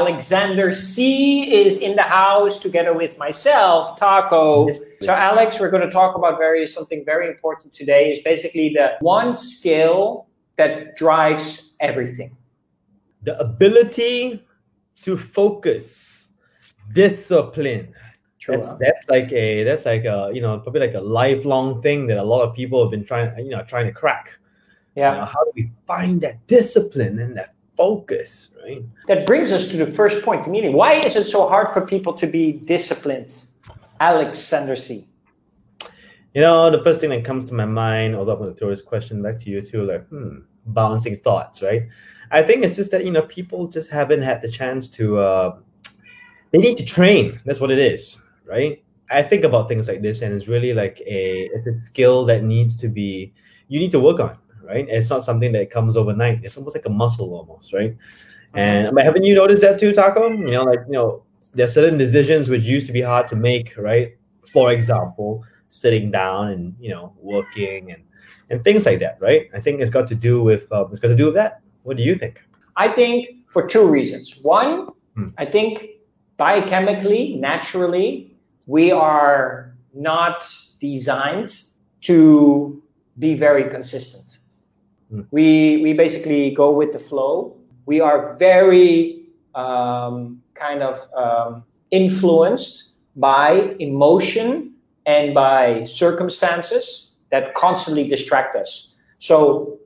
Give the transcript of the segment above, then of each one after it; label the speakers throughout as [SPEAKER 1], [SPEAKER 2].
[SPEAKER 1] Alexander C is in the house together with myself, Taco. So, Alex, we're going to talk about very something very important today. Is basically the one skill that drives everything.
[SPEAKER 2] The ability to focus, discipline.
[SPEAKER 1] True,
[SPEAKER 2] That's that's like a that's like a you know probably like a lifelong thing that a lot of people have been trying you know trying to crack. You know,
[SPEAKER 1] Yeah.
[SPEAKER 2] how do we find that discipline and that focus, right?
[SPEAKER 1] That brings us to the first point immediately. Why is it so hard for people to be disciplined? Alexander C.
[SPEAKER 2] You know, the first thing that comes to my mind, although I'm going to throw this question back to you too, like, hmm, bouncing thoughts, right? I think it's just that, you know, people just haven't had the chance to, uh, they need to train. That's what it is, right? I think about things like this and it's really like a, it's a skill that needs to be, you need to work on, right? It's not something that comes overnight. It's almost like a muscle almost, right? And but haven't you noticed that too, Taco? You know, like, you know, there are certain decisions which used to be hard to make, right? For example, sitting down and you know working and and things like that right i think it's got to do with um, it's got to do with that what do you think
[SPEAKER 1] I think for two reasons. One,
[SPEAKER 2] Hmm.
[SPEAKER 1] I think biochemically, naturally, we are not designed to be very consistent.
[SPEAKER 2] Hmm.
[SPEAKER 1] We we basically go with the flow. We are very um, kind of um, influenced by emotion and by circumstances that constantly distract us. So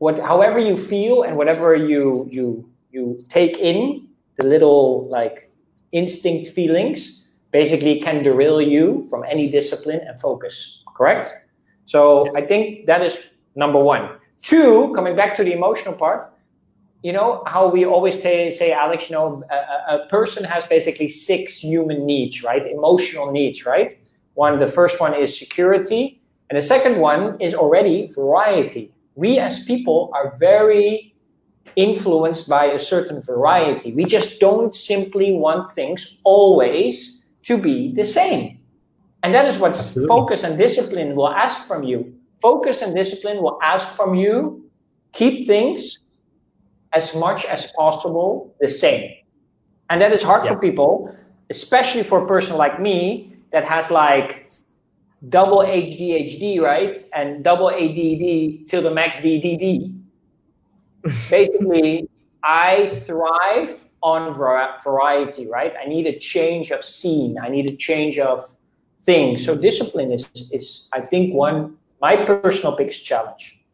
[SPEAKER 1] what however you feel and whatever you you you take in the little like instinct feelings basically can derail you from any discipline and focus correct so i think that is number one two coming back to the emotional part you know how we always say, say alex you know a, a- person has basically six human needs right emotional needs right one the first one is security and the second one is already variety we as people are very influenced by a certain variety. We just don't simply want things always to be the same. And that is what
[SPEAKER 2] Absolutely.
[SPEAKER 1] focus and discipline will ask from you. Focus and discipline will ask from you keep things as much as possible the same. And that is hard for people, especially for a person like me that has like double HDHD, right? And double ADD till the max DDD. Basically, I thrive on variety, right? I need a change of scene. I need a change of things. So discipline is, is I think, one my personal biggest challenge.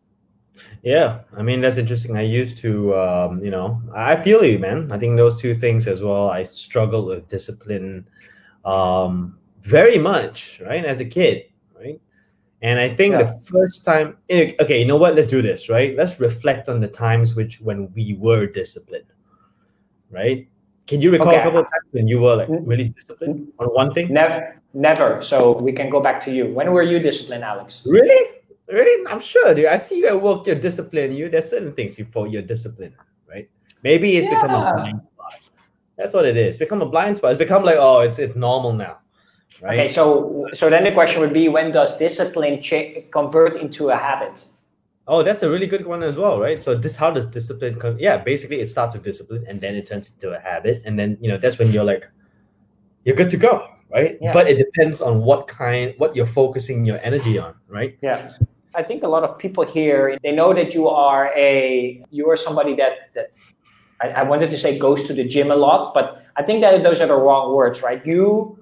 [SPEAKER 2] yeah i mean that's interesting. I used to um, you know i feel you man. I think those two things as well i struggled with discipline um, very much right as a kid right? And i think
[SPEAKER 1] Yeah.
[SPEAKER 2] the first time eh, okay you know what? Let's do this right? Let's reflect on the times which when we were disciplined right? Can you recall
[SPEAKER 1] Okay.
[SPEAKER 2] a couple of times when you were like really disciplined on one thing?
[SPEAKER 1] Never, never. So we can go back to you. When were you disciplined, Alex?
[SPEAKER 2] really really i'm sure dude i see you at work you're disciplined you there's certain things you for you're disciplined right maybe it's become a blind spot that's what it is become a blind spot it's become like oh it's it's normal now right
[SPEAKER 1] Okay, so so then the question would be when does discipline cha- convert into a habit?
[SPEAKER 2] Oh, that's a really good one as well, right? So this how does discipline come? Yeah, basically it starts with discipline and then it turns into a habit. And then, you know, that's when you're like, you're good to go, right?
[SPEAKER 1] Yeah.
[SPEAKER 2] But it depends on what kind, what you're focusing your energy on, right?
[SPEAKER 1] Yeah. I think a lot of people here they know that you are a you are somebody that that I, I wanted to say goes to the gym a lot, but I think that those are the wrong words, right? You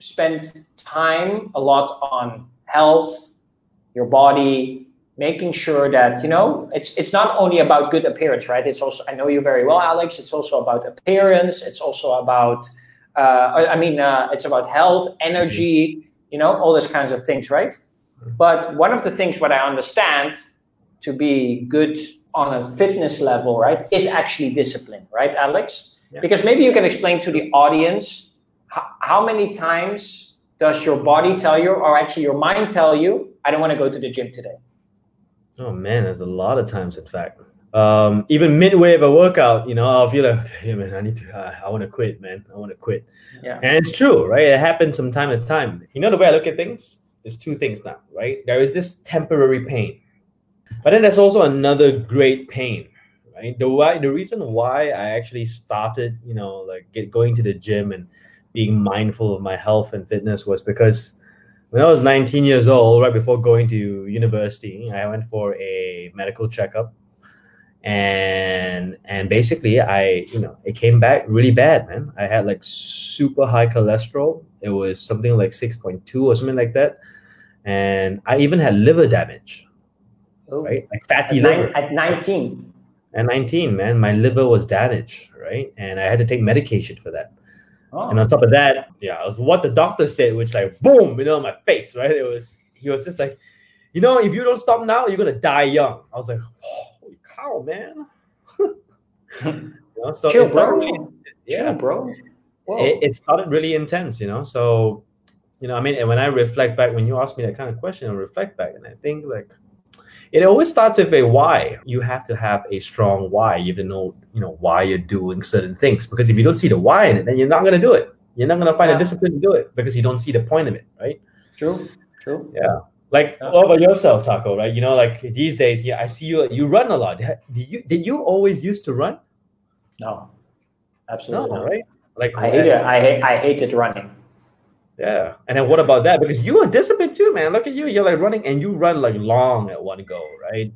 [SPEAKER 1] spend time a lot on health, your body, making sure that you know it's it's not only about good appearance, right? It's also I know you very well, Alex. It's also about appearance. It's also about uh, I mean uh, it's about health, energy, you know, all those kinds of things, right? But one of the things what I understand to be good on a fitness level, right, is actually discipline, right, Alex?
[SPEAKER 2] Yeah.
[SPEAKER 1] Because maybe you can explain to the audience how, how many times does your body tell you, or actually your mind tell you, I don't want to go to the gym today.
[SPEAKER 2] Oh man, there's a lot of times, in fact. Um, even midway of a workout, you know, I'll feel like, hey man, I need to, uh, I want to quit, man. I want to quit.
[SPEAKER 1] Yeah.
[SPEAKER 2] And it's true, right? It happens from time to time. You know the way I look at things? There's two things now, right? There is this temporary pain. But then there's also another great pain, right? The why the reason why I actually started, you know, like get going to the gym and being mindful of my health and fitness was because when I was 19 years old, right before going to university, I went for a medical checkup. And and basically I, you know, it came back really bad, man. I had like super high cholesterol. It was something like 6.2 or something like that. And I even had liver damage.
[SPEAKER 1] Oh.
[SPEAKER 2] Right? Like fatty
[SPEAKER 1] At,
[SPEAKER 2] liver.
[SPEAKER 1] nine, at 19.
[SPEAKER 2] At 19, man, my liver was damaged, right? And I had to take medication for that.
[SPEAKER 1] Oh.
[SPEAKER 2] And on top of that, yeah, it was what the doctor said, which like boom, you know, my face, right? It was he was just like, you know, if you don't stop now, you're gonna die young. I was like, holy cow, man. you know, so
[SPEAKER 1] Chill,
[SPEAKER 2] it
[SPEAKER 1] bro.
[SPEAKER 2] really- yeah,
[SPEAKER 1] Chill, bro.
[SPEAKER 2] It, it started really intense, you know. So, you know, I mean, and when I reflect back, when you ask me that kind of question, I reflect back, and I think like it always starts with a why. You have to have a strong why. You have to know, you know, why you're doing certain things. Because if you don't see the why in it, then you're not gonna do it. You're not gonna find
[SPEAKER 1] Yeah.
[SPEAKER 2] a discipline to do it because you don't see the point of it, right?
[SPEAKER 1] True. True.
[SPEAKER 2] Like, what about yourself, Taco? Right? You know, like these days, yeah, I see you. You run a lot. Did you? Did you always used to run?
[SPEAKER 1] No.
[SPEAKER 2] No,
[SPEAKER 1] Absolutely not.
[SPEAKER 2] right? Like
[SPEAKER 1] I hate it. I hate, I hated running.
[SPEAKER 2] Yeah. And then what about that? Because you are disciplined too, man. Look at you. You're like running and you run like long at one go, right?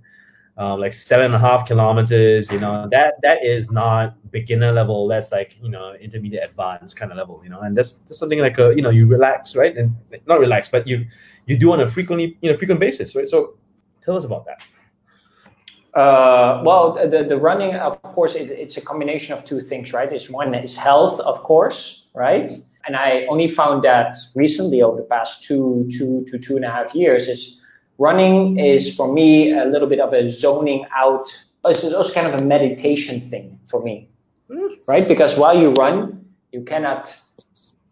[SPEAKER 2] Um, like seven and a half kilometers, you know, that that is not beginner level. That's like, you know, intermediate advanced kind of level, you know, and that's, that's something like a, you know, you relax, right? And not relax, but you you do on a frequently, you know, frequent basis, right? So tell us about that.
[SPEAKER 1] Uh, well, the, the running, of course, it, it's a combination of two things, right? It's one is health, of course, right? And I only found that recently over the past two, two to two and a half years is running is for me a little bit of a zoning out. It's also kind of a meditation thing for me,
[SPEAKER 2] Mm.
[SPEAKER 1] right? Because while you run, you cannot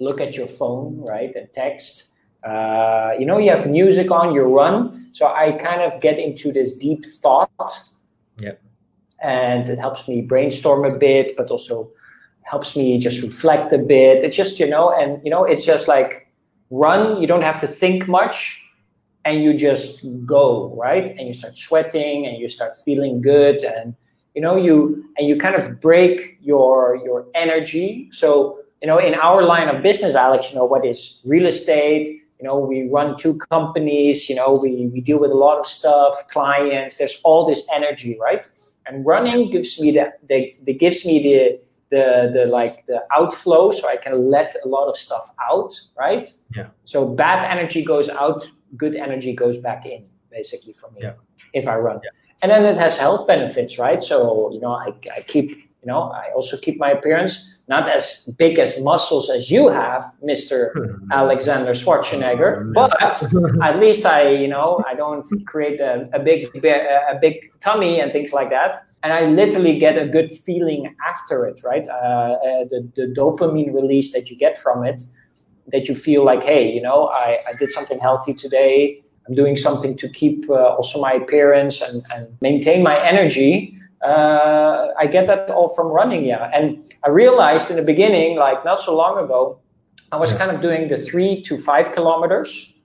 [SPEAKER 1] look at your phone, right, and text. Uh, you know, you have music on, you run. So I kind of get into this deep thought.
[SPEAKER 2] Yep.
[SPEAKER 1] And it helps me brainstorm a bit, but also helps me just reflect a bit. It's just, you know, and, you know, it's just like run, you don't have to think much and you just go, right? And you start sweating and you start feeling good and, you know, you, and you kind of break your, your energy. So, you know, in our line of business, Alex, you know, what is real estate, you know we run two companies you know we, we deal with a lot of stuff clients there's all this energy right and running gives me the, the, the gives me the the the like the outflow so i can let a lot of stuff out right
[SPEAKER 2] Yeah.
[SPEAKER 1] so bad energy goes out good energy goes back in basically for me
[SPEAKER 2] Yeah.
[SPEAKER 1] if i run
[SPEAKER 2] Yeah.
[SPEAKER 1] and then it has health benefits right so you know i, I keep you know i also keep my appearance not as big as muscles as you have mr Alexander Schwarzenegger, but at least I, you know, I don't create a, a big a big tummy and things like that. And I literally get a good feeling after it, right? Uh, uh, the the dopamine release that you get from it, that you feel like, hey, you know, I, I did something healthy today. I'm doing something to keep uh, also my appearance and, and maintain my energy. Uh, I get that all from running, yeah. And I realized in the beginning, like not so long ago, I was
[SPEAKER 2] Yeah.
[SPEAKER 1] kind of doing the three to five kilometers.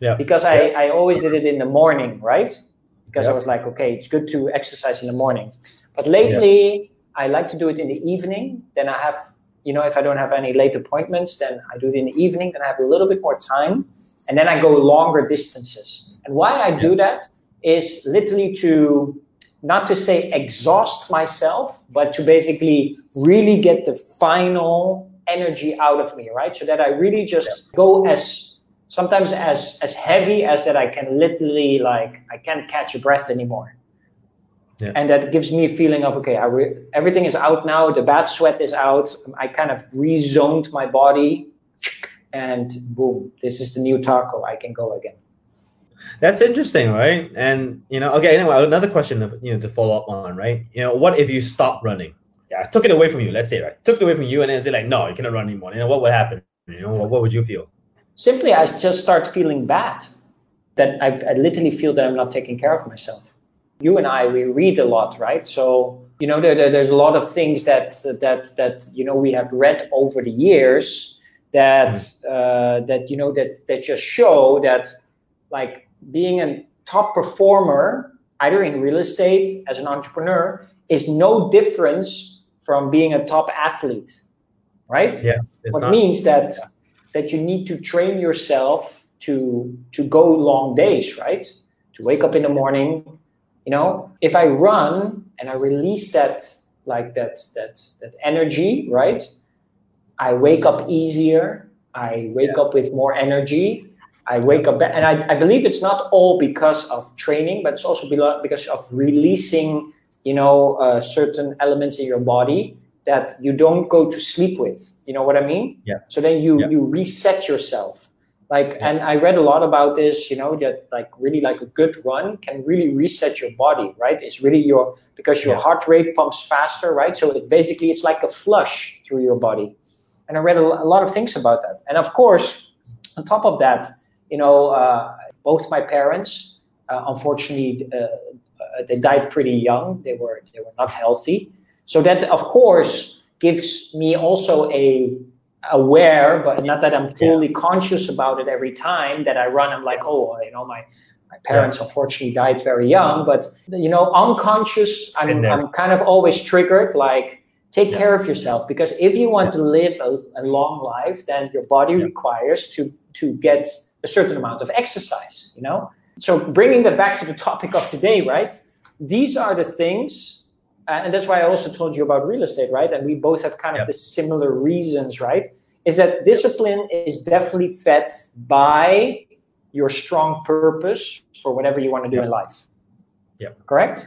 [SPEAKER 2] Yeah.
[SPEAKER 1] Because I, I always did it in the morning, right? Because I was like, okay, it's good to exercise in the morning. But lately, I like to do it in the evening. Then I have, you know, if I don't have any late appointments, then I do it in the evening. Then I have a little bit more time. And then I go longer distances. And why I do that is literally to not to say exhaust myself, but to basically really get the final energy out of me, right? So that I really just go as sometimes as as heavy as that I can literally like I can't catch a breath anymore.
[SPEAKER 2] Yeah.
[SPEAKER 1] And that gives me a feeling of okay, I re- everything is out now. The bad sweat is out. I kind of rezoned my body, and boom, this is the new taco. I can go again.
[SPEAKER 2] That's interesting, right? And you know, okay. Anyway, another question, you know, to follow up on, right? You know, what if you stop running? Yeah, I took it away from you. Let's say, right? Took it away from you, and then say like, no, you cannot run anymore. You know, what would happen? You know, what, what would you feel?
[SPEAKER 1] Simply, I just start feeling bad. That I, I literally feel that I'm not taking care of myself. You and I, we read a lot, right? So you know, there, there- there's a lot of things that that that you know we have read over the years that uh, that you know that that just show that like being a top performer, either in real estate as an entrepreneur, is no difference from being a top athlete, right?
[SPEAKER 2] Yeah.
[SPEAKER 1] What
[SPEAKER 2] not,
[SPEAKER 1] means that that you need to train yourself to to go long days, right? To wake up in the morning, you know. If I run and I release that like that that that energy, right? I wake up easier. I wake
[SPEAKER 2] Yeah.
[SPEAKER 1] up with more energy. I wake up, and I, I believe it's not all because of training, but it's also because of releasing, you know, uh, certain elements in your body that you don't go to sleep with. You know what I mean?
[SPEAKER 2] Yeah.
[SPEAKER 1] So then you
[SPEAKER 2] Yeah.
[SPEAKER 1] you reset yourself. Like,
[SPEAKER 2] Yeah.
[SPEAKER 1] and I read a lot about this. You know that like really like a good run can really reset your body, right? It's really your because your
[SPEAKER 2] Yeah.
[SPEAKER 1] heart rate pumps faster, right? So it basically it's like a flush through your body. And I read a, a lot of things about that. And of course, on top of that, you know, uh, both my parents, uh, unfortunately, uh, uh, they died pretty young. They were they were not healthy. So that, of course, gives me also a aware, but not that I'm fully conscious about it every time that I run. I'm like, oh, you know, my my parents unfortunately died very young, mm-hmm. but you know, unconscious. I'm. I'm kind of always triggered, like. Take
[SPEAKER 2] Yeah.
[SPEAKER 1] care of yourself because if you want to live a, a long life, then your body
[SPEAKER 2] Yeah.
[SPEAKER 1] requires to to get a certain amount of exercise. You know, so bringing that back to the topic of today, right? These are the things, Uh, and that's why I also told you about real estate, right? And we both have kind of
[SPEAKER 2] Yeah.
[SPEAKER 1] the similar reasons, right? Is that discipline is definitely fed by your strong purpose for whatever you want to do
[SPEAKER 2] Yeah.
[SPEAKER 1] in life.
[SPEAKER 2] Yeah.
[SPEAKER 1] Correct?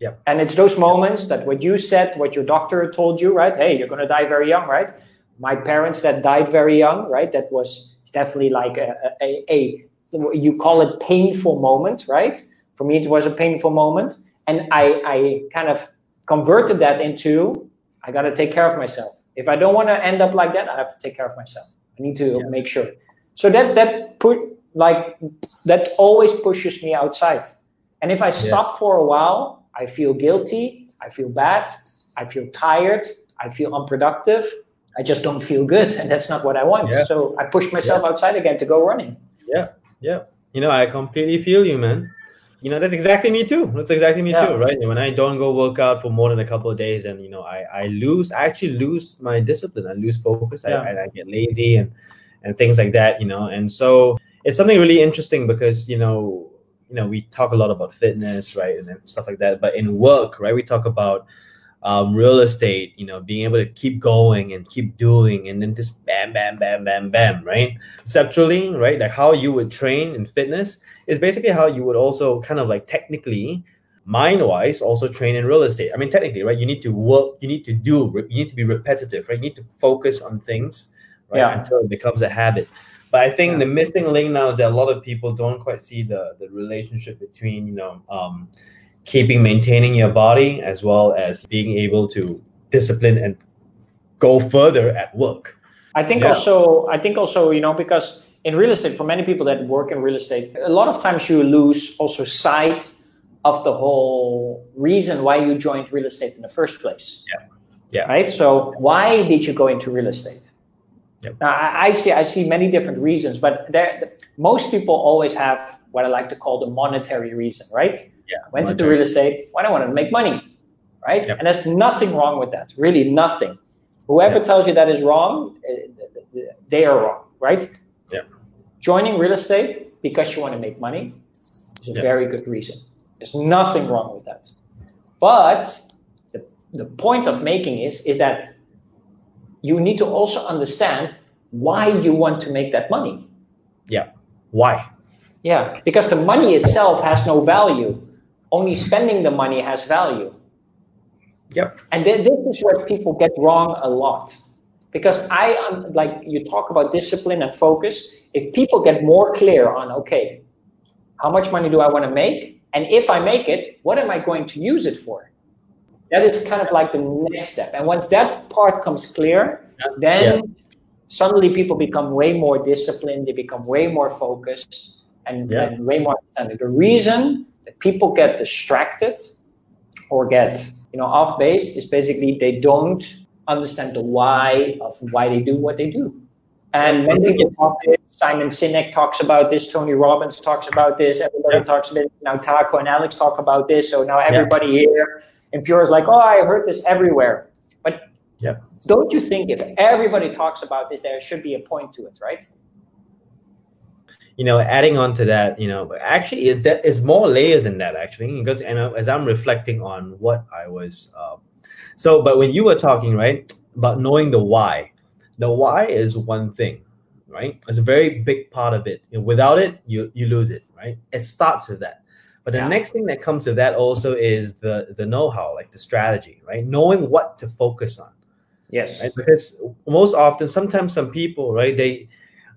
[SPEAKER 2] Yeah.
[SPEAKER 1] And it's those moments that what you said, what your doctor told you, right? Hey, you're going to die very young, right? My parents that died very young, right? That was definitely like a, a, a, you call it painful moment, right? For me, it was a painful moment. And I, I kind of converted that into, I got to take care of myself. If I don't want to end up like that, I have to take care of myself. I need to
[SPEAKER 2] Yeah.
[SPEAKER 1] make sure. So that, that put like, that always pushes me outside. And if I stop for a while, I feel guilty. I feel bad. I feel tired. I feel unproductive. I just don't feel good. And that's not what I want.
[SPEAKER 2] Yeah.
[SPEAKER 1] So I push myself outside again to go running. Yeah, yeah.
[SPEAKER 2] You know, I completely feel you, man. You know, that's exactly me too. That's exactly me
[SPEAKER 1] Yeah.
[SPEAKER 2] too, right? When I don't go work out for more than a couple of days, and you know, I I lose, I actually lose my discipline. I lose focus.
[SPEAKER 1] Yeah.
[SPEAKER 2] I, I, I get lazy and and things like that. You know, and so it's something really interesting because you know, you know, we talk a lot about fitness, right, and stuff like that. But in work, right, we talk about um, real estate, you know, being able to keep going and keep doing, and then just bam, bam, bam, bam, bam, right? Conceptually, right, like how you would train in fitness is basically how you would also kind of like technically, mind wise, also train in real estate. I mean, technically, right, you need to work, you need to do, you need to be repetitive, right? You need to focus on things, right,
[SPEAKER 1] Yeah.
[SPEAKER 2] until it becomes a habit. But I think
[SPEAKER 1] Yeah.
[SPEAKER 2] the missing link now is that a lot of people don't quite see the the relationship between you know um, keeping maintaining your body as well as being able to discipline and go further at work.
[SPEAKER 1] I think
[SPEAKER 2] Yeah.
[SPEAKER 1] also, I think also, you know, because in real estate, for many people that work in real estate, a lot of times you lose also sight of the whole reason why you joined real estate in the first place.
[SPEAKER 2] Yeah. Yeah.
[SPEAKER 1] Right. So why did you go into real estate?
[SPEAKER 2] Yep.
[SPEAKER 1] Now I, I see I see many different reasons, but there most people always have what I like to call the monetary reason, right?
[SPEAKER 2] Yeah,
[SPEAKER 1] I went into real estate Why do I want to make money, right?
[SPEAKER 2] Yep.
[SPEAKER 1] And there's nothing wrong with that, really nothing. Whoever
[SPEAKER 2] Yeah.
[SPEAKER 1] tells you that is wrong, uh, they are wrong, right?
[SPEAKER 2] Yeah.
[SPEAKER 1] Joining real estate because you want to make money is a
[SPEAKER 2] Yeah.
[SPEAKER 1] very good reason. There's nothing wrong with that. But the, the point of making is is that you need to also understand why you want to make that money. Yeah.
[SPEAKER 2] Why?
[SPEAKER 1] Yeah, because the money itself has no value. Only spending the money has value.
[SPEAKER 2] Yep.
[SPEAKER 1] And th- this is where people get wrong a lot. Because I um, like you talk about discipline and focus. If people get more clear on okay, how much money do I want to make, and if I make it, what am I going to use it for? That is kind of like the next step. And once that part comes clear, then suddenly people become way more disciplined. They become way more focused and,
[SPEAKER 2] Yeah.
[SPEAKER 1] and way more understanding. The reason people get distracted or get you know off base is basically they don't understand the why of why they do what they do. And when many people talk this. Simon Sinek talks about this. Tony Robbins talks about this. Everybody
[SPEAKER 2] Yeah.
[SPEAKER 1] talks about it. Now Taco and Alex talk about this. So now everybody here and Pure is like, oh, I heard this everywhere. But
[SPEAKER 2] yeah.
[SPEAKER 1] don't you think if everybody talks about this, there should be a point to it, right?
[SPEAKER 2] You know, adding on to that, you know, actually, it, that is more layers than that, actually, because and as I'm reflecting on what I was, um, so, but when you were talking, right, about knowing the why, the why is one thing, right? It's a very big part of it. You know, without it, you you lose it, right? It starts with that. But the
[SPEAKER 1] Yeah.
[SPEAKER 2] next thing that comes with that also is the the know-how, like the strategy, right? Knowing what to focus on
[SPEAKER 1] Yes.
[SPEAKER 2] right? Because most often, sometimes some people, right, they,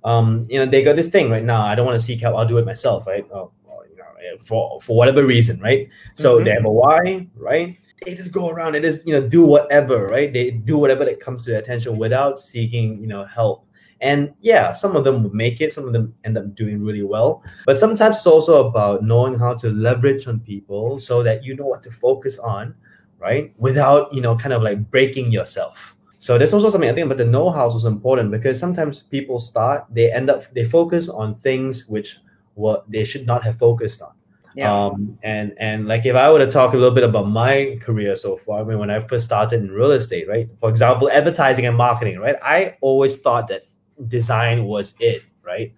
[SPEAKER 2] um, you know, they got this thing right now. I don't want to seek help. I'll do it myself, right? Oh, well, you know, eh, for for whatever reason, right? So
[SPEAKER 1] Mhm.
[SPEAKER 2] they have a why, right? They just go around and just you know do whatever, right? They do whatever that comes to their attention without seeking you know help. And yeah, some of them will make it. Some of them end up doing really well. But sometimes it's also about knowing how to leverage on people so that you know what to focus on, right? Without you know kind of like breaking yourself. So that's also something I think about the know-how is important because sometimes people start, they end up they focus on things which what they should not have focused on.
[SPEAKER 1] Yeah.
[SPEAKER 2] Um, and and like if I were to talk a little bit about my career so far, I mean when I first started in real estate, right? For example, advertising and marketing, right? I always thought that design was it, right?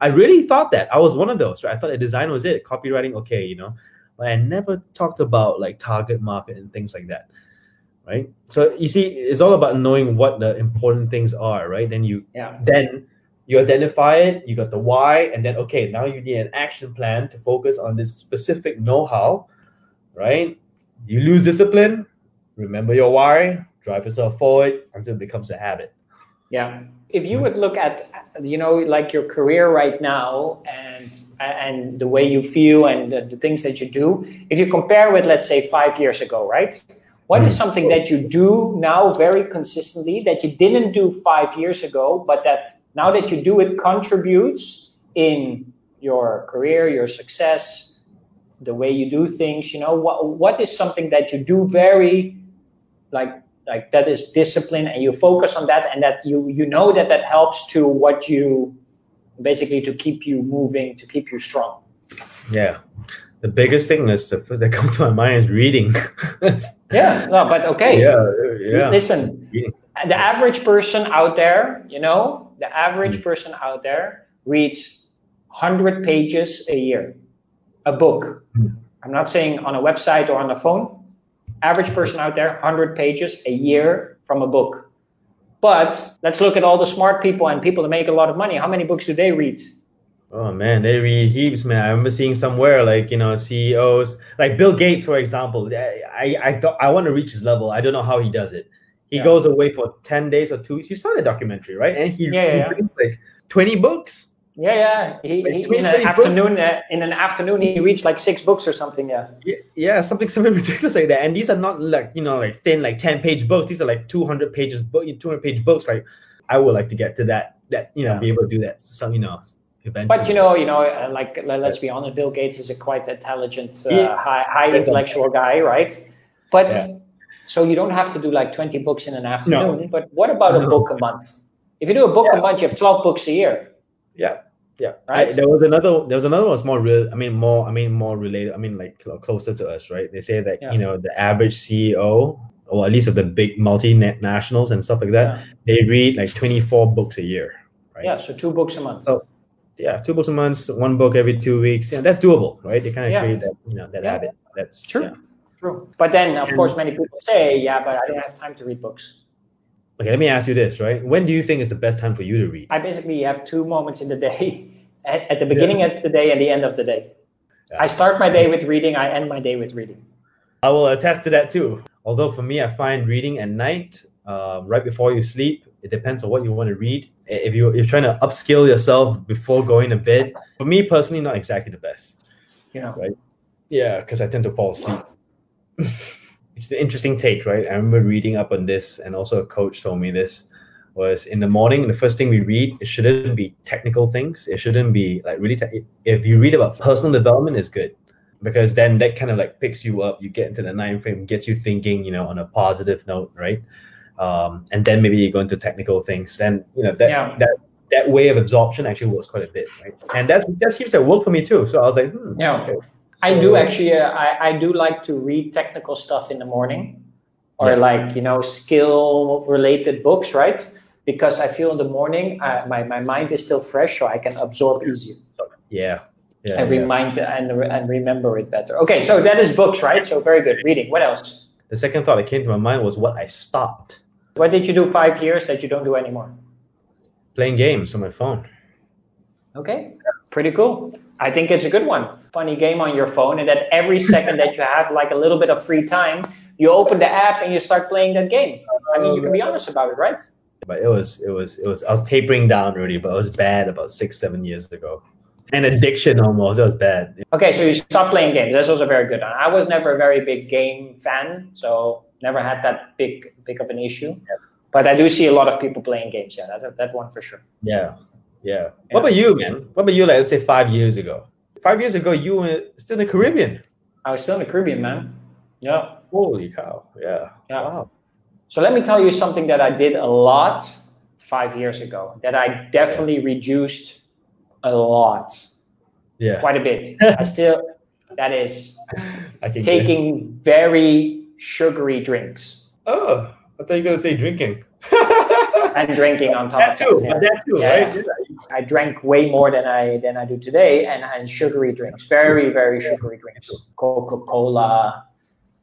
[SPEAKER 2] I really thought that. I was one of those, right? I thought that design was it. Copywriting, okay, you know. But I never talked about like target market and things like that. Right. So you see, it's all about knowing what the important things are, right? Then you
[SPEAKER 1] yeah.
[SPEAKER 2] then you identify it, you got the why, and then okay, now you need an action plan to focus on this specific know-how, right? You lose discipline, remember your why, drive yourself forward until it becomes a habit.
[SPEAKER 1] Yeah. If you would look at, you know, like your career right now and and the way you feel and the, the things that you do, if you compare with, let's say, five years ago, right? What is
[SPEAKER 2] Mm.
[SPEAKER 1] something that you do now very consistently that you didn't do five years ago, but that now that you do it contributes in your career, your success, the way you do things? You know, what what is something that you do very like like that is discipline and you focus on that and that you you know that that helps to what you basically to keep you moving to keep you strong
[SPEAKER 2] Yeah. The biggest thing is the first that comes to my mind is reading.
[SPEAKER 1] yeah no but okay.
[SPEAKER 2] Yeah, yeah.
[SPEAKER 1] listen the average person out there you know the average person out there reads 100 pages a year a book.
[SPEAKER 2] Mm.
[SPEAKER 1] i'm not saying on a website or on a phone. Average person out there 100 pages a year from a book. But let's look at all the smart people and people that make a lot of money. How many books do they read
[SPEAKER 2] Oh man, they read heaps, man. I remember seeing somewhere like you know CEOs like Bill Gates, for example. I I I, don't- I want to reach his level. I don't know how he does it. He
[SPEAKER 1] Yeah.
[SPEAKER 2] goes away for ten days or two weeks. You saw the documentary, right? And he,
[SPEAKER 1] Yeah,
[SPEAKER 2] he
[SPEAKER 1] yeah.
[SPEAKER 2] reads like twenty books.
[SPEAKER 1] Yeah, yeah. He,
[SPEAKER 2] Like
[SPEAKER 1] he, in an afternoon, uh, in an afternoon, he reads like six books or something. Yeah.
[SPEAKER 2] Yeah, yeah, something something ridiculous like that. And these are not like you know like thin like ten page books. These are like two hundred pages book, two hundred page books. Like I would like to get to that that you know
[SPEAKER 1] Yeah.
[SPEAKER 2] be able to do that. Some you know eventually.
[SPEAKER 1] But you know, you know, uh, like let- let's be honest, Bill Gates is a quite intelligent, uh,
[SPEAKER 2] Yeah.
[SPEAKER 1] high, high intellectual guy, right? But
[SPEAKER 2] Yeah.
[SPEAKER 1] so you don't have to do like twenty books in an afternoon. No. But what about a book a month? If you do a book a month, you have twelve books a year.
[SPEAKER 2] Yeah, yeah.
[SPEAKER 1] Right.
[SPEAKER 2] I- there was another. There was another one. Was more real. I mean, more. I mean, more related. I mean, like clo- closer to us, right? They say that
[SPEAKER 1] Yeah.
[SPEAKER 2] you know the average CEO, or at least of the big multinationals and stuff like that,
[SPEAKER 1] Yeah.
[SPEAKER 2] they read like twenty four books a year, right?
[SPEAKER 1] Yeah, so two books a month.
[SPEAKER 2] So, Yeah, two books a month, one book every two weeks. Yeah, that's doable, right? They kind of
[SPEAKER 1] Yeah.
[SPEAKER 2] create that, you know, that
[SPEAKER 1] Yeah.
[SPEAKER 2] habit. That's
[SPEAKER 1] True.
[SPEAKER 2] yeah.
[SPEAKER 1] True. But then, of
[SPEAKER 2] And-
[SPEAKER 1] course, many people say, "Yeah, but I don't have time to read books."
[SPEAKER 2] Okay, let me ask you this, right? When do you think is the best time for you to read?
[SPEAKER 1] I basically have two moments in the day at, at the beginning of the day and the end of the day.
[SPEAKER 2] Yeah.
[SPEAKER 1] I start my day with reading, I end my day with reading.
[SPEAKER 2] I will attest to that too. Although for me, I find reading at night, uh, right before you sleep, it depends on what you want to read. If you if you're trying to upskill yourself before going to bed, for me personally, not exactly the best.
[SPEAKER 1] You know,
[SPEAKER 2] Yeah, because I tend to fall asleep. it's the interesting take, right? I remember reading up on this, and also a coach told me this was in the morning. The first thing we read it shouldn't be technical things. It shouldn't be like really. Te- if you read about personal development, is good because then that kind of like picks you up. You get into the nine frame, gets you thinking, you know, on a positive note, right? Um, and then maybe you go into technical things, Then you know that
[SPEAKER 1] Yeah.
[SPEAKER 2] that that way of absorption actually works quite a bit, right? And that's that seems to work for me too. So I was like, hmm,
[SPEAKER 1] Yeah.
[SPEAKER 2] okay.
[SPEAKER 1] I do actually. Uh, I, I do like to read technical stuff in the morning, or
[SPEAKER 2] Yeah.
[SPEAKER 1] like you know skill related books, right? Because I feel in the morning uh, my my mind is still fresh, so I can absorb easier
[SPEAKER 2] Yeah. Yeah.
[SPEAKER 1] and
[SPEAKER 2] yeah.
[SPEAKER 1] remind and and remember it better. Okay, so that is books, right? So very good reading. What else?
[SPEAKER 2] The second thought that came to my mind was what I stopped
[SPEAKER 1] What did you do five years that you don't do anymore?
[SPEAKER 2] playing games on my phone.
[SPEAKER 1] Okay, pretty cool. I think it's a good one. Funny game on your phone, and that every second that you have like a little bit of free time, you open the app and you start playing that game. I mean, you can be honest about it, right?
[SPEAKER 2] But it was, it was, it was. I was tapering down already, but it was bad about six, seven years ago. An addiction almost. It was bad.
[SPEAKER 1] Okay, so you stopped playing games. That's also very good. I was never a very big game fan, so never had that big big of an issue. But I do see a lot of people playing games. Yeah, that, that one for sure.
[SPEAKER 2] Yeah. Yeah. What about you, man? What about you? Like, let's say five years ago. Five years ago, you were still in the Caribbean.
[SPEAKER 1] I was still in the Caribbean, man. Yeah.
[SPEAKER 2] Holy cow! Yeah.
[SPEAKER 1] Yeah.
[SPEAKER 2] Wow.
[SPEAKER 1] So let me tell you something that I did a lot five years ago that I definitely reduced a lot,
[SPEAKER 2] Yeah.
[SPEAKER 1] quite a bit. I still, that is
[SPEAKER 2] I can guess.
[SPEAKER 1] taking very sugary drinks
[SPEAKER 2] Oh, I thought you were gonna say drinking.
[SPEAKER 1] and drinking on top
[SPEAKER 2] that
[SPEAKER 1] of
[SPEAKER 2] too.
[SPEAKER 1] that.
[SPEAKER 2] too,
[SPEAKER 1] Yeah.
[SPEAKER 2] right?
[SPEAKER 1] I drank way more than I than I do today, and, and sugary drinks, very very sugary drinks, Coca Cola,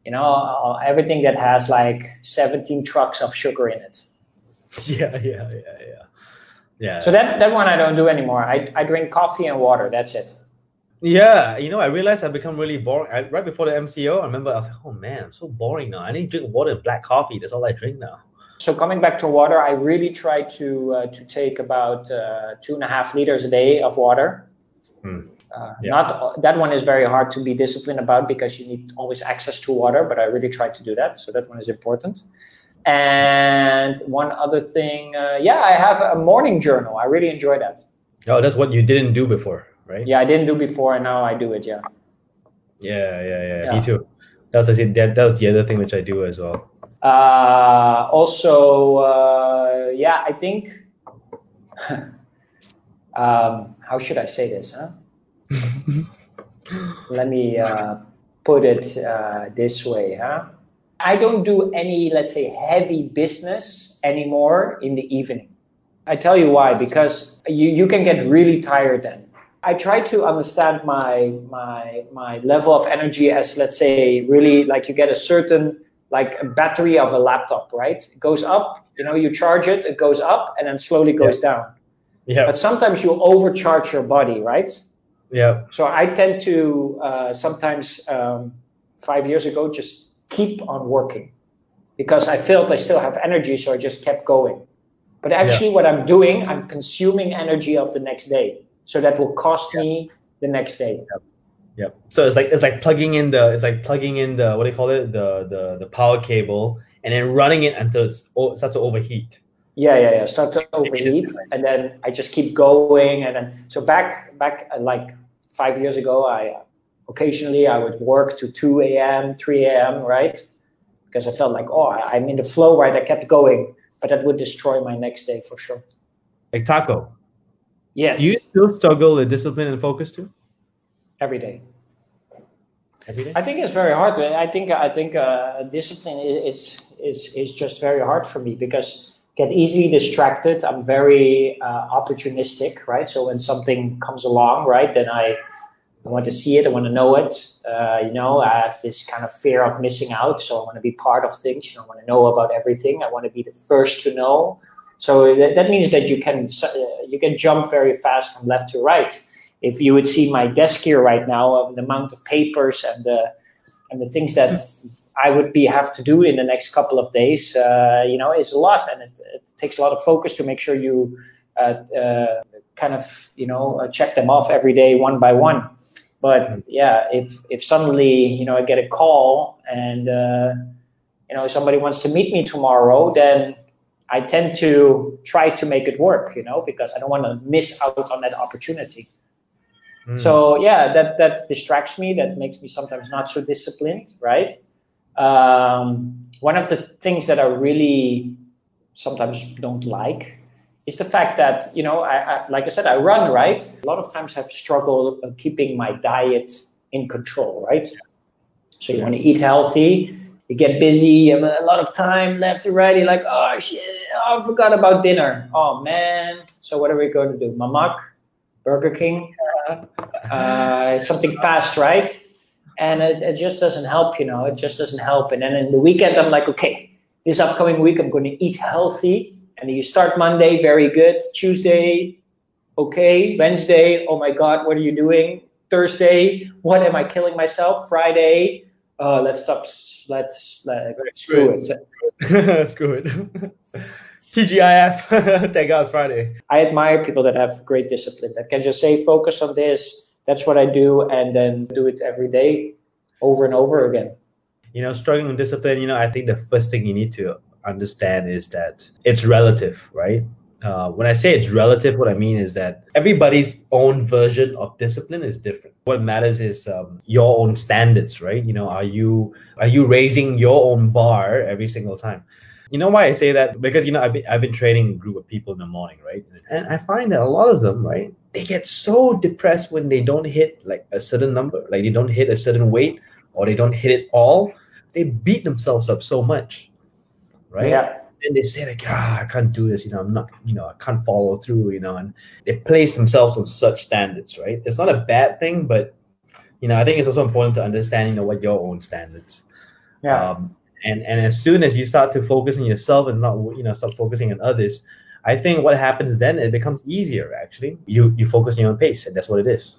[SPEAKER 1] you know, everything that has like seventeen trucks of sugar in it.
[SPEAKER 2] Yeah. Yeah. Yeah. Yeah. Yeah.
[SPEAKER 1] So that that one I don't do anymore. I I drink coffee and water. That's it.
[SPEAKER 2] Yeah, you know, I realized I've become really boring. I, right before the MCO, I remember I was like, "Oh man, I'm so boring now. I need to drink water and black coffee. That's all I drink now."
[SPEAKER 1] So coming back to water, I really try to uh, to take about uh, two and a half liters a day of water.
[SPEAKER 2] Hmm.
[SPEAKER 1] Uh,
[SPEAKER 2] Yeah.
[SPEAKER 1] Not that one is very hard to be disciplined about because you need always access to water. But I really try to do that, so that one is important. And one other thing, uh, yeah, I have a morning journal. I really enjoy that.
[SPEAKER 2] Oh, that's what you didn't do before, right?
[SPEAKER 1] Yeah, I didn't do before, and now I do it. Yeah.
[SPEAKER 2] yeah, yeah. yeah.
[SPEAKER 1] Yeah.
[SPEAKER 2] Me too. That's I said, that. That was the other thing which I do as well.
[SPEAKER 1] Uh, also, uh, yeah, I think. um, how should I say this? Huh? Let me uh, put it uh, this way. Huh? I don't do any, let's say, heavy business anymore in the evening. I tell you why, because you, you can get really tired then. I try to understand my my my level of energy as let's say really like you get a certain like a battery of a laptop, right? It goes up, you know, you charge it, it goes up and then slowly goes down.
[SPEAKER 2] Yeah,
[SPEAKER 1] But sometimes you overcharge your body, right?
[SPEAKER 2] yeah,
[SPEAKER 1] So I tend to uh, sometimes um, five years ago just keep on working because I felt I still have energy, so I just kept going. But actually, what I'm doing, I'm consuming energy of the next day, so that will cost me the next day.
[SPEAKER 2] yeah. So it's like it's like plugging in the it's like plugging in the what do you call it the the the power cable and then running it until it's oh, it starts to overheat.
[SPEAKER 1] Yeah, yeah, yeah. Start to overheat, and then I just keep going, and then so back back uh, like five years ago, I occasionally I would work to two a.m., three a.m. right because I felt like oh I'm in the flow, right? I kept going, but that would destroy my next day for sure.
[SPEAKER 2] Like taco.
[SPEAKER 1] Yes,
[SPEAKER 2] Do you still struggle with discipline and focus too?
[SPEAKER 1] every day.
[SPEAKER 2] Every day.
[SPEAKER 1] I think it's very hard. I think I think uh, discipline is is is just very hard for me because get easily distracted. I'm very uh, opportunistic, right? So when something comes along, right, then I, I want to see it. I want to know it. Uh, you know, I have this kind of fear of missing out. So I want to be part of things. You know, I want to know about everything. I want to be the first to know. So that, that means that you can uh, you can jump very fast from left to right if you would see my desk here right now of the amount of papers and the and the things that I would be have to do in the next couple of days, uh, you know, is a lot, and it, it takes a lot of focus to make sure you uh, uh, kind of you know uh, check them off every day one by one. But yeah, if if suddenly you know I get a call and uh, you know somebody wants to meet me tomorrow, then I tend to try to make it work, you know, because I don't want to miss out on that opportunity.
[SPEAKER 2] Mm.
[SPEAKER 1] So yeah, that that distracts me. That makes me sometimes not so disciplined, right? Um, one of the things that I really sometimes don't like is the fact that you know, I, I like I said, I run, right? A lot of times I've struggled keeping my diet in control, right? So you want to eat healthy. You get busy. You have a lot of time left to right. You're like, oh shit, I forgot about dinner. Oh man. So what are we going to do? Mamak, Burger King, uh, something fast, right? And it, it just doesn't help, you know. It just doesn't help. And then in the weekend, I'm like, okay, this upcoming week, I'm going to eat healthy. And you start Monday, very good. Tuesday, okay. Wednesday, oh my God, what are you doing? Thursday, what am I killing myself? Friday, uh, let's stop. Let's let, screw it.
[SPEAKER 2] screw it. TGIF, thank God it's Friday.
[SPEAKER 1] I admire people that have great discipline that can just say, focus on this. That's what I do, and then do it every day, over and over again.
[SPEAKER 2] You know, struggling with discipline. You know, I think the first thing you need to understand is that it's relative, right? Uh, when I say it's relative, what I mean is that everybody's own version of discipline is different. What matters is um, your own standards, right? You know, are you are you raising your own bar every single time? You know why I say that? Because you know I've been, I've been training a group of people in the morning, right? And I find that a lot of them, right, they get so depressed when they don't hit like a certain number, like they don't hit a certain weight, or they don't hit it all. They beat themselves up so much, right?
[SPEAKER 1] Yeah
[SPEAKER 2] and they say like, ah, I can't do this, you know, I'm not, you know, I can't follow through, you know, and they place themselves on such standards, right? It's not a bad thing, but you know, I think it's also important to understand, you know, what your own standards.
[SPEAKER 1] Yeah.
[SPEAKER 2] Um, and and as soon as you start to focus on yourself and not, you know, start focusing on others, I think what happens then it becomes easier. Actually, you you focus on your own pace, and that's what it is.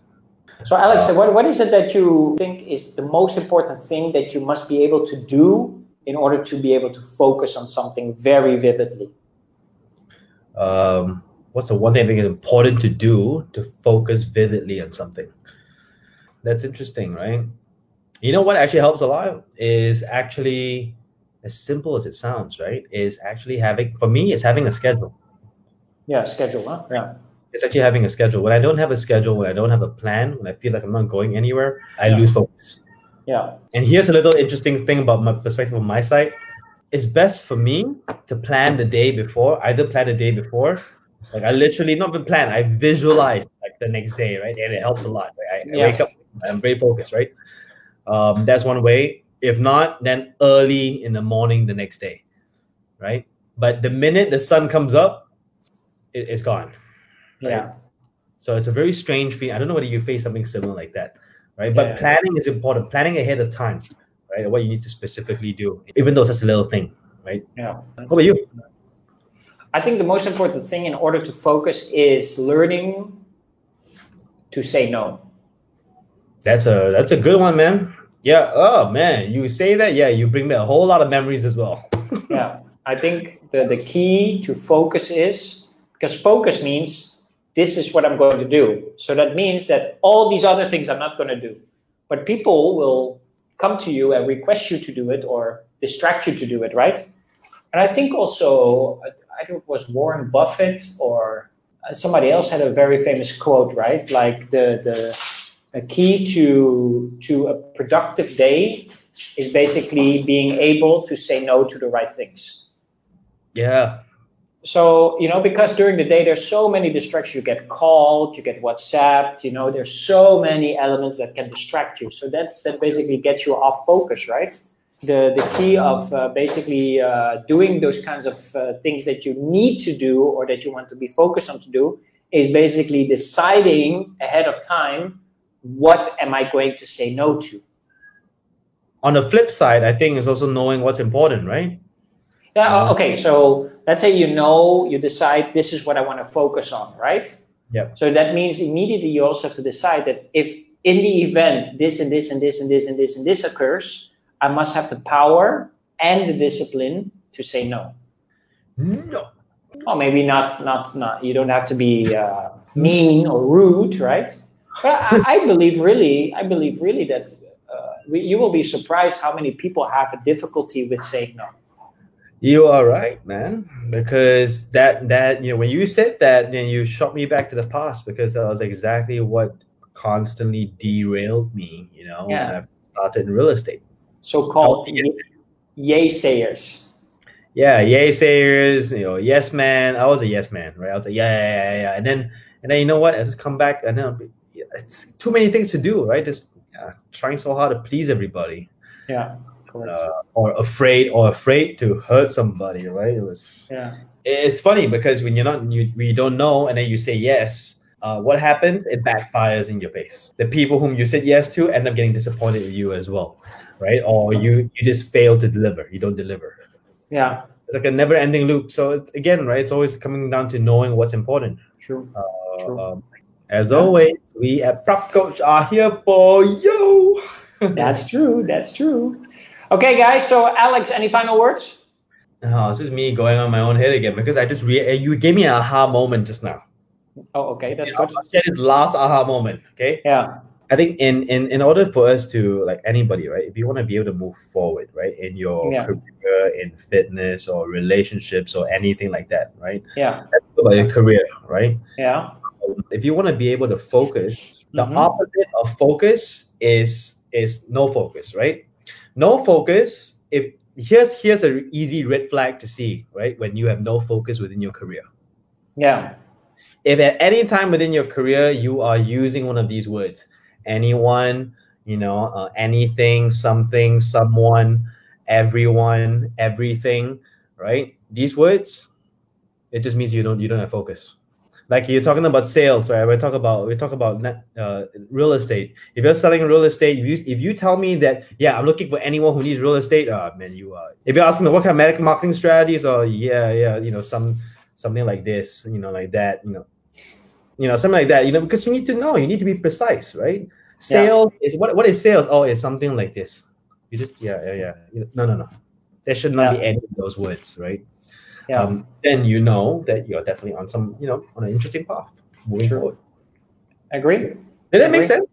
[SPEAKER 1] So, Alex, uh, what, what is it that you think is the most important thing that you must be able to do in order to be able to focus on something very vividly?
[SPEAKER 2] Um, what's the one thing I think is important to do to focus vividly on something? That's interesting, right? You know what actually helps a lot is actually as simple as it sounds, right? Is actually having for me, it's having a schedule.
[SPEAKER 1] Yeah, schedule, huh? Yeah.
[SPEAKER 2] It's actually having a schedule. When I don't have a schedule, when I don't have a plan, when I feel like I'm not going anywhere, I
[SPEAKER 1] Yeah.
[SPEAKER 2] lose focus.
[SPEAKER 1] Yeah.
[SPEAKER 2] And here's a little interesting thing about my perspective on my side. It's best for me to plan the day before, either plan the day before, like I literally not even plan, I visualize like the next day, right? And it helps a lot. Right? I, I wake up, I'm very focused, right? Um, that's one way. If not, then early in the morning the next day, right? But the minute the sun comes up, it, it's gone. right?
[SPEAKER 1] Yeah.
[SPEAKER 2] So it's a very strange feeling. I don't know whether you face something similar like that, right? But
[SPEAKER 1] Yeah.
[SPEAKER 2] planning is important. Planning ahead of time, right? What you need to specifically do, even though it's such a little thing, right?
[SPEAKER 1] Yeah.
[SPEAKER 2] What about you?
[SPEAKER 1] I think the most important thing in order to focus is learning to say no.
[SPEAKER 2] That's a that's a good one, man. Yeah. Oh man, you say that, yeah, you bring me a whole lot of memories as well.
[SPEAKER 1] yeah. I think the, the key to focus is because focus means this is what I'm going to do. So that means that all these other things I'm not going to do. But people will come to you and request you to do it or distract you to do it, right? And I think also, I if it was Warren Buffett or uh, somebody else had a very famous quote, right? Like the, the, a key to, to a productive day is basically being able to say no to the right things.
[SPEAKER 2] Yeah.
[SPEAKER 1] So, you know, because during the day there's so many distractions. You get called, you get WhatsApped, you know, there's so many elements that can distract you. So that that basically gets you off focus, right? The the key of uh, basically uh, doing those kinds of uh, things that you need to do or that you want to be focused on to do is basically deciding ahead of time what am I going to say no to.
[SPEAKER 2] On the flip side, I think is also knowing what's important, right?
[SPEAKER 1] Yeah.
[SPEAKER 2] Uh,
[SPEAKER 1] Okay. So let's say you know you decide this is what I want to focus on, right?
[SPEAKER 2] Yep.
[SPEAKER 1] So that means immediately you also have to decide that if in the event this and this and this and this and this and this occurs, I must have the power and the discipline to say no.
[SPEAKER 2] No.
[SPEAKER 1] Or maybe not. Not. Not. You don't have to be uh, mean or rude, right? But I, I believe really. I believe really that uh, we, you will be surprised how many people have a difficulty with saying no.
[SPEAKER 2] You are right, man. Because that that you know when you said that, then you shot me back to the past because that was exactly what constantly derailed me. You know,
[SPEAKER 1] Yeah.
[SPEAKER 2] when I started in real estate.
[SPEAKER 1] So-called
[SPEAKER 2] Healthy.
[SPEAKER 1] yay sayers.
[SPEAKER 2] Yeah, yay sayers, you know, yes man. I was a yes man, right? I was like, yeah, yeah, yeah, yeah. And then and then you know what? I just come back and then it's too many things to do, right? Just yeah, trying so hard to please everybody.
[SPEAKER 1] Yeah.
[SPEAKER 2] Uh, or afraid or afraid to hurt somebody, right? It was
[SPEAKER 1] yeah.
[SPEAKER 2] It's funny because when you're not you we don't know and then you say yes, uh, what happens? It backfires in your face. The people whom you said yes to end up getting disappointed with you as well, right? Or you you just fail to deliver. You don't deliver.
[SPEAKER 1] Yeah.
[SPEAKER 2] It's like a never-ending loop. So it's, again, right? It's always coming down to knowing what's important.
[SPEAKER 1] True.
[SPEAKER 2] Uh,
[SPEAKER 1] True.
[SPEAKER 2] um, as always, we at Prop Coach are here for you.
[SPEAKER 1] That's true. That's true. Okay, guys. So, Alex, any final words?
[SPEAKER 2] Oh, this is me going on my own head again because I just re- you gave me an aha moment just now.
[SPEAKER 1] Oh, okay. That's
[SPEAKER 2] You know,
[SPEAKER 1] good.
[SPEAKER 2] This last aha moment. Okay.
[SPEAKER 1] Yeah.
[SPEAKER 2] I think in in in order for us to like anybody, right? If you want to be able to move forward, right, in your
[SPEAKER 1] Yeah.
[SPEAKER 2] career, in fitness or relationships or anything like that, right?
[SPEAKER 1] Yeah.
[SPEAKER 2] About your career, right?
[SPEAKER 1] Yeah.
[SPEAKER 2] If you want to be able to focus, the
[SPEAKER 1] Mhm.
[SPEAKER 2] opposite of focus is is no focus, right? No focus. If here's here's an easy red flag to see, right? When you have no focus within your career.
[SPEAKER 1] Yeah.
[SPEAKER 2] if at any time within your career you are using one of these words anyone you know uh, anything something someone everyone everything right these words it just means you don't you don't have focus like you're talking about sales right? We talk about we talk about net, uh, real estate. If you're selling real estate if you, if you tell me that yeah i'm looking for anyone who needs real estate uh man you uh if you're asking me what kind of medical marketing strategies or yeah yeah you know some something like this you know like that you know. You know something like that you know because you need to know you need to be precise right? Sales is what what is sales? Oh it's something like this. You just yeah yeah yeah. No no no. There should not be any of those words right
[SPEAKER 1] Yeah.
[SPEAKER 2] um, then you know that you're definitely on some you know on an interesting path moving
[SPEAKER 1] True.
[SPEAKER 2] forward
[SPEAKER 1] Agree.
[SPEAKER 2] did that make sense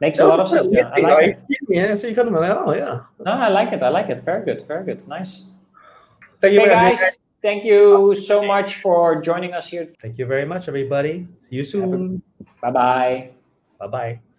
[SPEAKER 1] Makes
[SPEAKER 2] That
[SPEAKER 1] a lot of sense. Yeah, I like it.
[SPEAKER 2] yeah so you kind of like oh yeah
[SPEAKER 1] No, I like it. I like it. Very good. Very good. Nice.
[SPEAKER 2] thank you
[SPEAKER 1] Hey,
[SPEAKER 2] very
[SPEAKER 1] guys. Thank you so much for joining us here.
[SPEAKER 2] thank you very much everybody see you soon
[SPEAKER 1] Bye bye.
[SPEAKER 2] bye bye